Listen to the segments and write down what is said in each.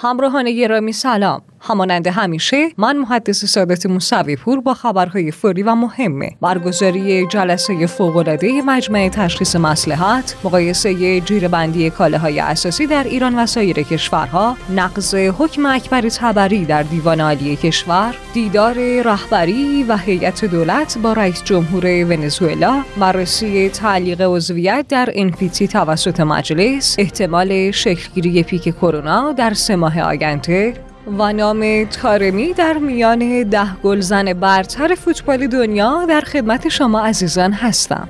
همراهان گرامی سلام. همانند همیشه من محدث سادات موسوی پور با خبرهای فوری و مهمه. برگزاری جلسه فوقالعاده مجمع تشخیص مسلحت مقایسه جیربندی کالاهای اساسی در ایران و سایر کشورها نقض حکم اکبر تبری در دیوان عالی کشور دیدار رهبری و هیئت دولت با رئیس جمهور ونزوئلا بررسی تعلیق عضویت در انفیتی توسط مجلس احتمال شکلگیری پیک کرونا در سه ماه آینده و نام تارمی در میان ده گلزن برتر فوتبال دنیا در خدمت شما عزیزان هستم.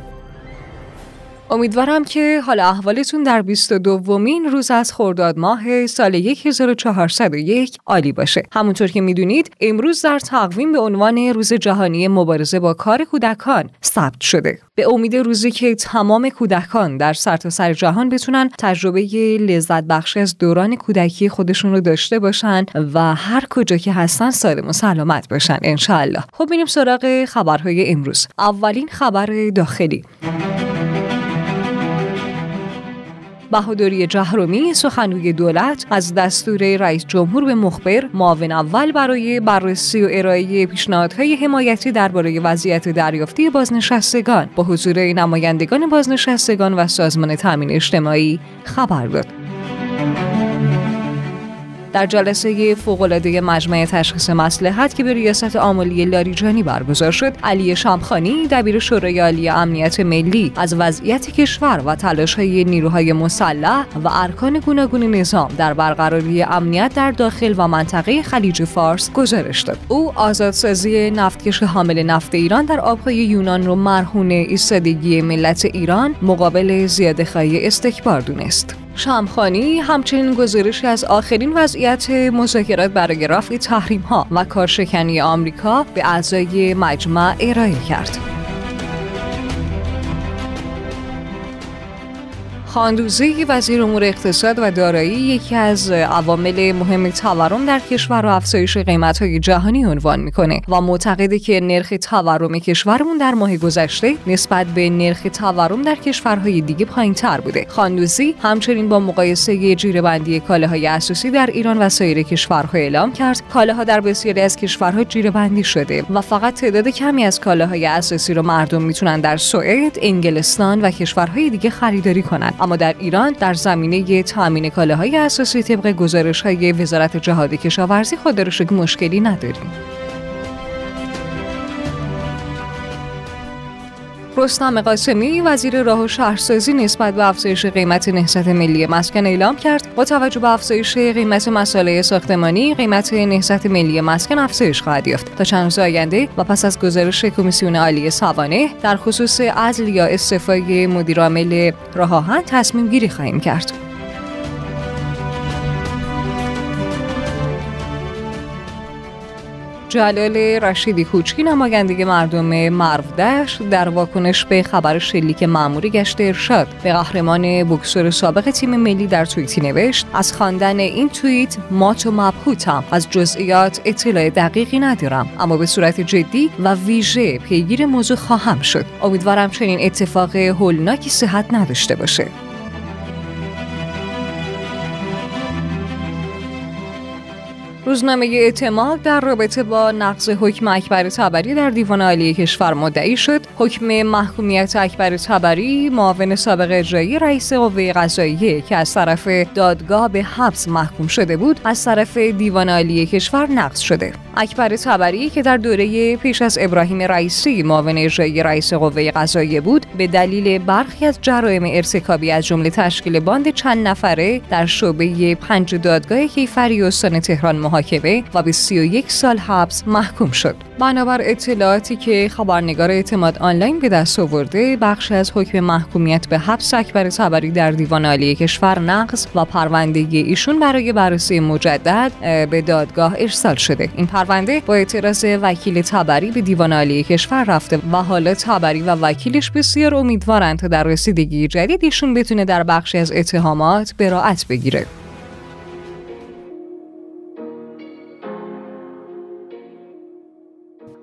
امیدوارم که حال احوالتون در 22 دومین روز از خرداد ماه سال 1401 عالی باشه. همونطور که می‌دونید امروز در تقویم به عنوان روز جهانی مبارزه با کار کودکان ثبت شده. به امید روزی که تمام کودکان در سرتاسر سر جهان بتونن تجربه لذت بخش از دوران کودکی خودشون رو داشته باشن و هر کجا که هستن سالم و سلامت باشن انشالله. خب بینیم سراغ خبرهای امروز. اولین خبر داخلی. بهادری جهرومی سخنگوی دولت از دستور رئیس جمهور به مخبر معاون اول برای بررسی و ارائه پیشنهادهای حمایتی درباره وضعیت دریافتی بازنشستگان با حضور نمایندگان بازنشستگان و سازمان تامین اجتماعی خبر داد. در جلسه فوق‌العاده مجمع تشخیص مسلحت که به ریاست آملی لاریجانی برگزار شد علی شامخانی دبیر شورای عالی امنیت ملی از وضعیت کشور و تلاش‌های نیروهای مسلح و ارکان گوناگون نظام در برقراری امنیت در داخل و منطقه خلیج فارس گزارش داد. او آزادسازی نفتکش حامل نفت ایران در آبهای یونان رو مرهون ایستادگی ملت ایران مقابل زیاده‌خواهی استکبار دونست. شامخانی همچنین گزارشی از آخرین وضعیت مذاکرات برای رفع تحریم ها و کارشکنی آمریکا به اعضای مجمع ارائه کرد. خاندوزی وزیر امور اقتصاد و دارایی یکی از عوامل مهم تورم در کشور و افزایش قیمت‌های جهانی عنوان می‌کنه و معتقده که نرخ تورم کشورمون در ماه گذشته نسبت به نرخ تورم در کشورهای دیگه پایینتر بوده. خاندوزی همچنین با مقایسه جیرهبندی کالاهای اساسی در ایران و سایر کشورها اعلام کرد کالاها در بسیاری از کشورها جیرهبندی شده و فقط تعداد کمی از کالاهای اساسی رو مردم می‌تونن در سوئد، انگلستان و کشورهای دیگه خریداری کنند. اما در ایران در زمینه تامین کالاهای اساسی طبق گزارش های وزارت جهاد کشاورزی خود مشکلی نداریم. رستم قاسمی وزیر راه و شهرسازی نسبت به افزایش قیمت نهضت ملی مسکن اعلام کرد. با توجه به افزایش قیمت مسائل ساختمانی قیمت نهضت ملی مسکن افزایش خواهد یافت. تا چند روز آینده و پس از گزارش کمیسیون عالی سوانه در خصوص عزل یا استعفای مدیرعامل راه آهن تصمیم گیری خواهیم کرد. جلال رشیدی کوچکی نماینده مردم مرودش در واکنش به خبر شلیک معموری گشت ارشاد. به قهرمان بکسور سابق تیم ملی در توییتی نوشت از خواندن این توییت مات و مبهوتم از جزئیات اطلاع دقیقی ندارم اما به صورت جدی و ویژه پیگیر موضوع خواهم شد. امیدوارم چنین اتفاق هولناکی صحت نداشته باشه. روزنامه اعتماد در رابطه با نقض حکم اکبر تبری در دیوان عالی کشور مدعی شد. حکم محکومیت اکبر تبری معاون سابق اجرایی رئیس قوه قضاییه که از طرف دادگاه به حبس محکوم شده بود از طرف دیوان عالی کشور نقض شده. اکبر تبری که در دوره پیش از ابراهیم رئیسی معاون اجرایی رئیس قوه قضاییه بود به دلیل برخی از جرایم ارتکابی از جمله تشکیل باند چند نفره در شعبه پنج دادگاه کیفری استان تهران محاکمه و به 31 سال حبس محکوم شد. بنابر اطلاعاتی که خبرنگار اعتماد آنلاین به دست آورده بخش از حکم محکومیت به حبس اکبر تبری در دیوان عالی کشور نقض و پرونده ایشون برای بررسی مجدد به دادگاه ارسال شده این پرونده با اعتراض وکیل تبری به دیوان عالی کشور رفته و حالا تبری و وکیلش بسیار امیدوارند تا در رسیدگی جدید ایشون بتونه در بخشی از اتهامات براعت بگیره.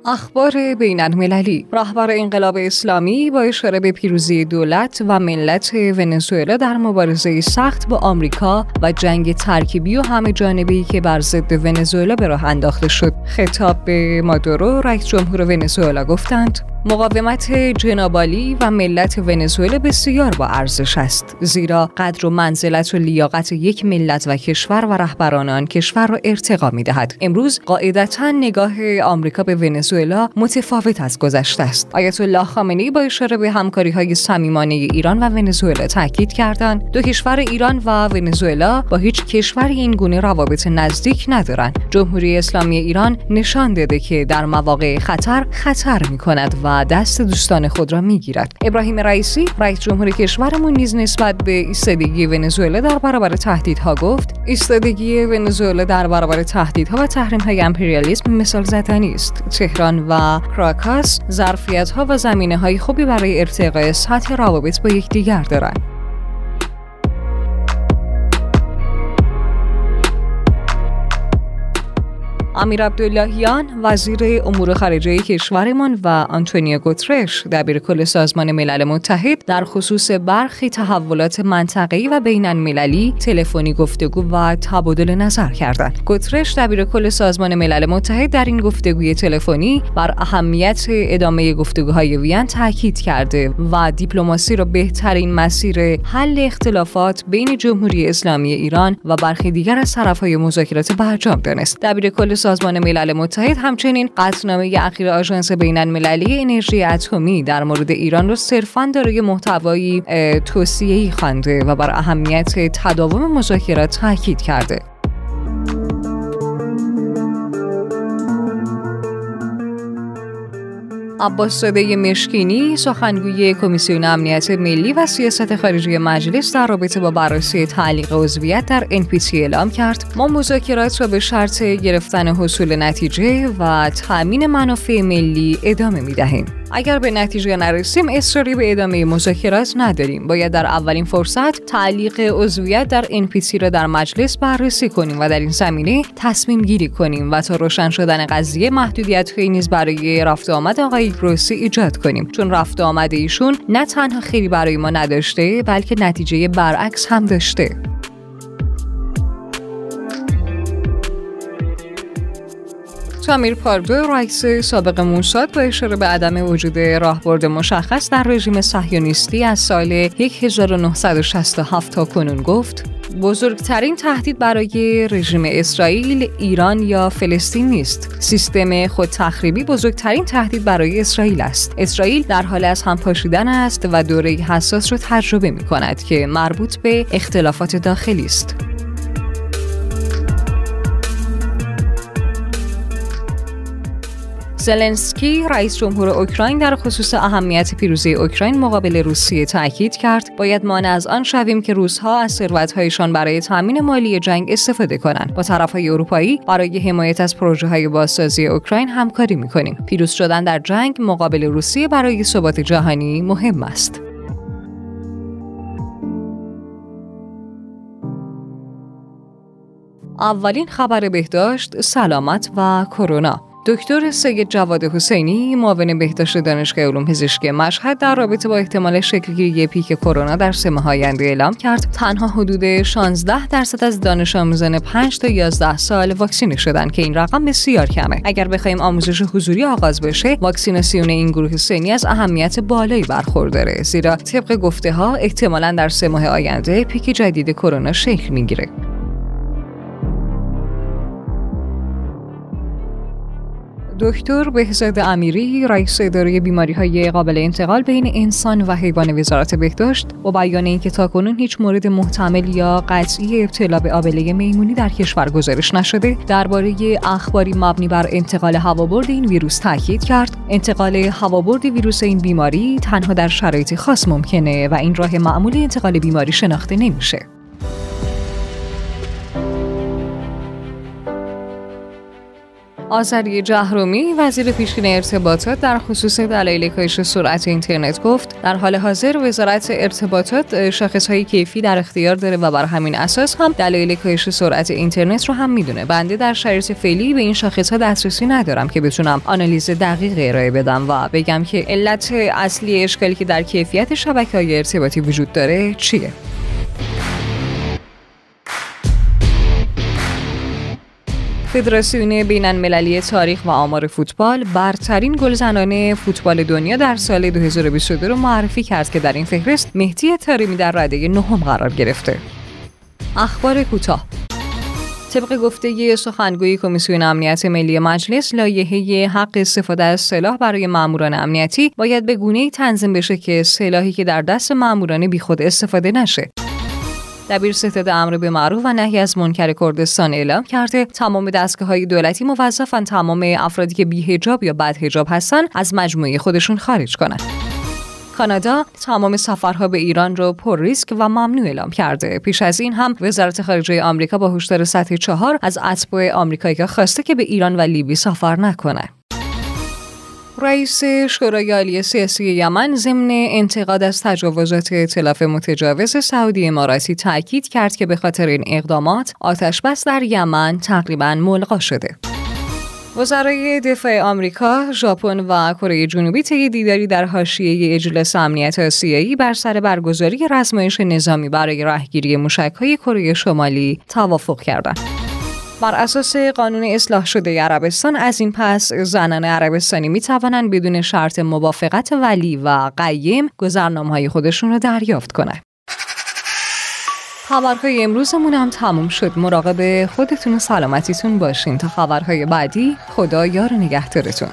اخبار بین المللی. رهبر انقلاب اسلامی با اشاره به پیروزی دولت و ملت ونزوئلا در مبارزه سخت با آمریکا و جنگ ترکیبی و همه جانبی که بر ضد ونزوئلا به راه انداخته شد. خطاب به مادورو رئیس جمهور ونزوئلا گفتند مقاومت جنابالی و ملت ونزوئلا بسیار با ارزش است زیرا قدر و منزلت و لیاقت یک ملت و کشور و رهبران آن کشور را ارتقا می دهد امروز قاعدتا نگاه آمریکا به ونزوئلا متفاوت از گذشته است. آیت الله خامنه‌ای با اشاره به همکاری های صمیمانه ایران و ونزوئلا تاکید کردند دو کشور ایران و ونزوئلا با هیچ کشوری این گونه روابط نزدیک ندارند. جمهوری اسلامی ایران نشان داده که در مواقع خطر خطر می کند و دست دوستان خود را می‌گیرد. ابراهیم رئیسی رئیس جمهور کشورمون نیز نسبت به ایستادگی ونزوئلا در برابر تهدیدها گفت ایستادگی ونزوئلا در برابر تهدیدها و تحریم‌های امپریالیسم مثال زدنی است. تهران و کراکاس ظرفیت‌ها و زمینه‌های خوبی برای ارتقای سطح روابط با یکدیگر دارند. امیر عبداللهیان وزیر امور خارجه کشورمان و آنتونیو گوترش دبیر کل سازمان ملل متحد در خصوص برخی تحولات منطقه‌ای و بین المللی تلفنی گفتگو و تبادل نظر کردند. گوترش دبیر کل سازمان ملل متحد در این گفتگوی تلفنی بر اهمیت ادامه گفتگوهای وین تاکید کرده و دیپلماسی را بهترین مسیر حل اختلافات بین جمهوری اسلامی ایران و برخی دیگر از طرفهای مذاکرات برجام دانست. دبیر کل سازمان ملل متحد همچنین قطعنامه اخیر آژانس بین المللی انرژی اتمی در مورد ایران را صرفا دارای محتوایی توصیه‌ای خوانده و بر اهمیت تداوم مذاکرات تاکید کرده. عباس مشکینی سخنگوی کمیسیون امنیت ملی و سیاست خارجی مجلس در رابطه با بررسی تعلیق عضویت در NPT اعلام کرد ما مذاکرات را به شرط گرفتن حصول نتیجه و تأمین منافع ملی ادامه می دهیم. اگر به نتیجه نرسیم اصراری به ادامه مذاکرات نداریم. باید در اولین فرصت تعلیق عضویت در NPT را در مجلس بررسی کنیم و در این زمینه تصمیم گیری کنیم و تا روشن شدن قضیه محدودیت نیز برای رفت آمد آقای گروسی ایجاد کنیم. چون رفت آمد ایشون نه تنها خیلی برای ما نداشته بلکه نتیجه برعکس هم داشته. تامیر پاردو رئیس سابق موساد با اشاره به عدم وجود راهبرد مشخص در رژیم صهیونیستی از سال 1967 تا کنون گفت بزرگترین تهدید برای رژیم اسرائیل ایران یا فلسطین نیست. سیستم خود تخریبی بزرگترین تهدید برای اسرائیل است. اسرائیل در حال از هم پاشیدن است و دوره حساس را تجربه می کند که مربوط به اختلافات داخلی است. زلنسکی رئیس جمهور اوکراین در خصوص اهمیت پیروزی اوکراین مقابل روسیه تاکید کرد. باید مانع از آن شویم که روزها از ثروتهایشان برای تامین مالی جنگ استفاده کنند. با طرفهای اروپایی برای حمایت از پروژه های بازسازی اوکراین همکاری می‌کنیم. پیروز شدن در جنگ مقابل روسیه برای ثبات جهانی مهم است. اولین خبر بهداشت سلامت و کرونا. دکتر سید جواد حسینی معاون بهداشت دانشگاه علوم پزشکی مشهد در رابطه با احتمال شکلگیری پیک کرونا در سه ماه آینده اعلام کرد. تنها حدود 16 درصد از دانش آموزان 5 تا 11 سال واکسینه شدن که این رقم بسیار کمه. اگر بخوایم آموزش حضوری آغاز بشه واکسیناسیون این گروه سنی از اهمیت بالایی برخورداره زیرا طبق گفته ها احتمالا در سه ماه آینده پیک جدید کرونا شکل می‌گیره. دکتر بهزاد امیری رئیس اداره بیماری های قابل انتقال بین انسان و حیوان وزارت بهداشت با بیان اینکه تاکنون هیچ مورد محتمل یا قطعی ابتلا به آبله میمونی در کشور گزارش نشده. درباره اخباری مبنی بر انتقال هوابرد این ویروس تاکید کرد. انتقال هوابرد ویروس این بیماری تنها در شرایط خاص ممکنه و این راه معمولی انتقال بیماری شناخته نمیشه. آذری جهرومی وزیر پیشین ارتباطات در خصوص دلایل کاهش سرعت اینترنت گفت در حال حاضر وزارت ارتباطات شاخص های کیفی در اختیار داره و بر همین اساس هم دلایل کاهش سرعت اینترنت رو هم می‌دونه. بنده در شرایط فعلی به این شاخص ها دسترسی ندارم که بتونم آنالیز دقیق ارائه بدم و بگم که علت اصلی اشکالی که در کیفیت شبکه های ارتباطی وجود داره چیه. فدراسیون بین المللی تاریخ و آمار فوتبال برترین گلزنان فوتبال دنیا در سال 2022 رو معرفی کرد که در این فهرست مهدی تاریمی در رده نهم قرار گرفته. اخبار کوتاه طبق گفته سخنگوی کمیسیون امنیت ملی مجلس لایحه حق استفاده از سلاح برای ماموران امنیتی باید به گونه تنظیم بشه که سلاحی که در دست ماموران بیخود استفاده نشه دبیر ستاد امر به معروف و نهی از منکر کردستان اعلام کرده تمام دستگاه های دولتی موظفن تمام افرادی که بیهجاب یا بد هجاب هستن از مجموعه خودشون خارج کنند. کانادا تمام سفرها به ایران رو پر ریسک و ممنوع اعلام کرده. پیش از این هم وزارت خارجه آمریکا با هشدار سطح چهار از اتباع آمریکایی خواسته که به ایران و لیبی سفر نکنه. رئیس شورای عالی سیاسی یمن ضمن انتقاد از تجاوزات ائتلاف متجاوز سعودی اماراتی تاکید کرد که به خاطر این اقدامات آتش بس در یمن تقریبا ملغا شده. وزرای دفاع آمریکا، ژاپن و کره جنوبی طی دیداری در حاشیه اجلاس امنیت آسیایی بر سر برگزاری رزمایش نظامی برای رهگیری موشک‌های کره شمالی توافق کردند. بر اساس قانون اصلاح شده عربستان از این پس زنان عربستانی می توانند بدون شرط موافقت ولی و قیم گذرنامه های خودشون رو دریافت کنند. خبرهای امروزمون هم تموم شد. مراقب خودتون و سلامتیتون باشین. تا خبرهای بعدی خدا یار نگهدارتون.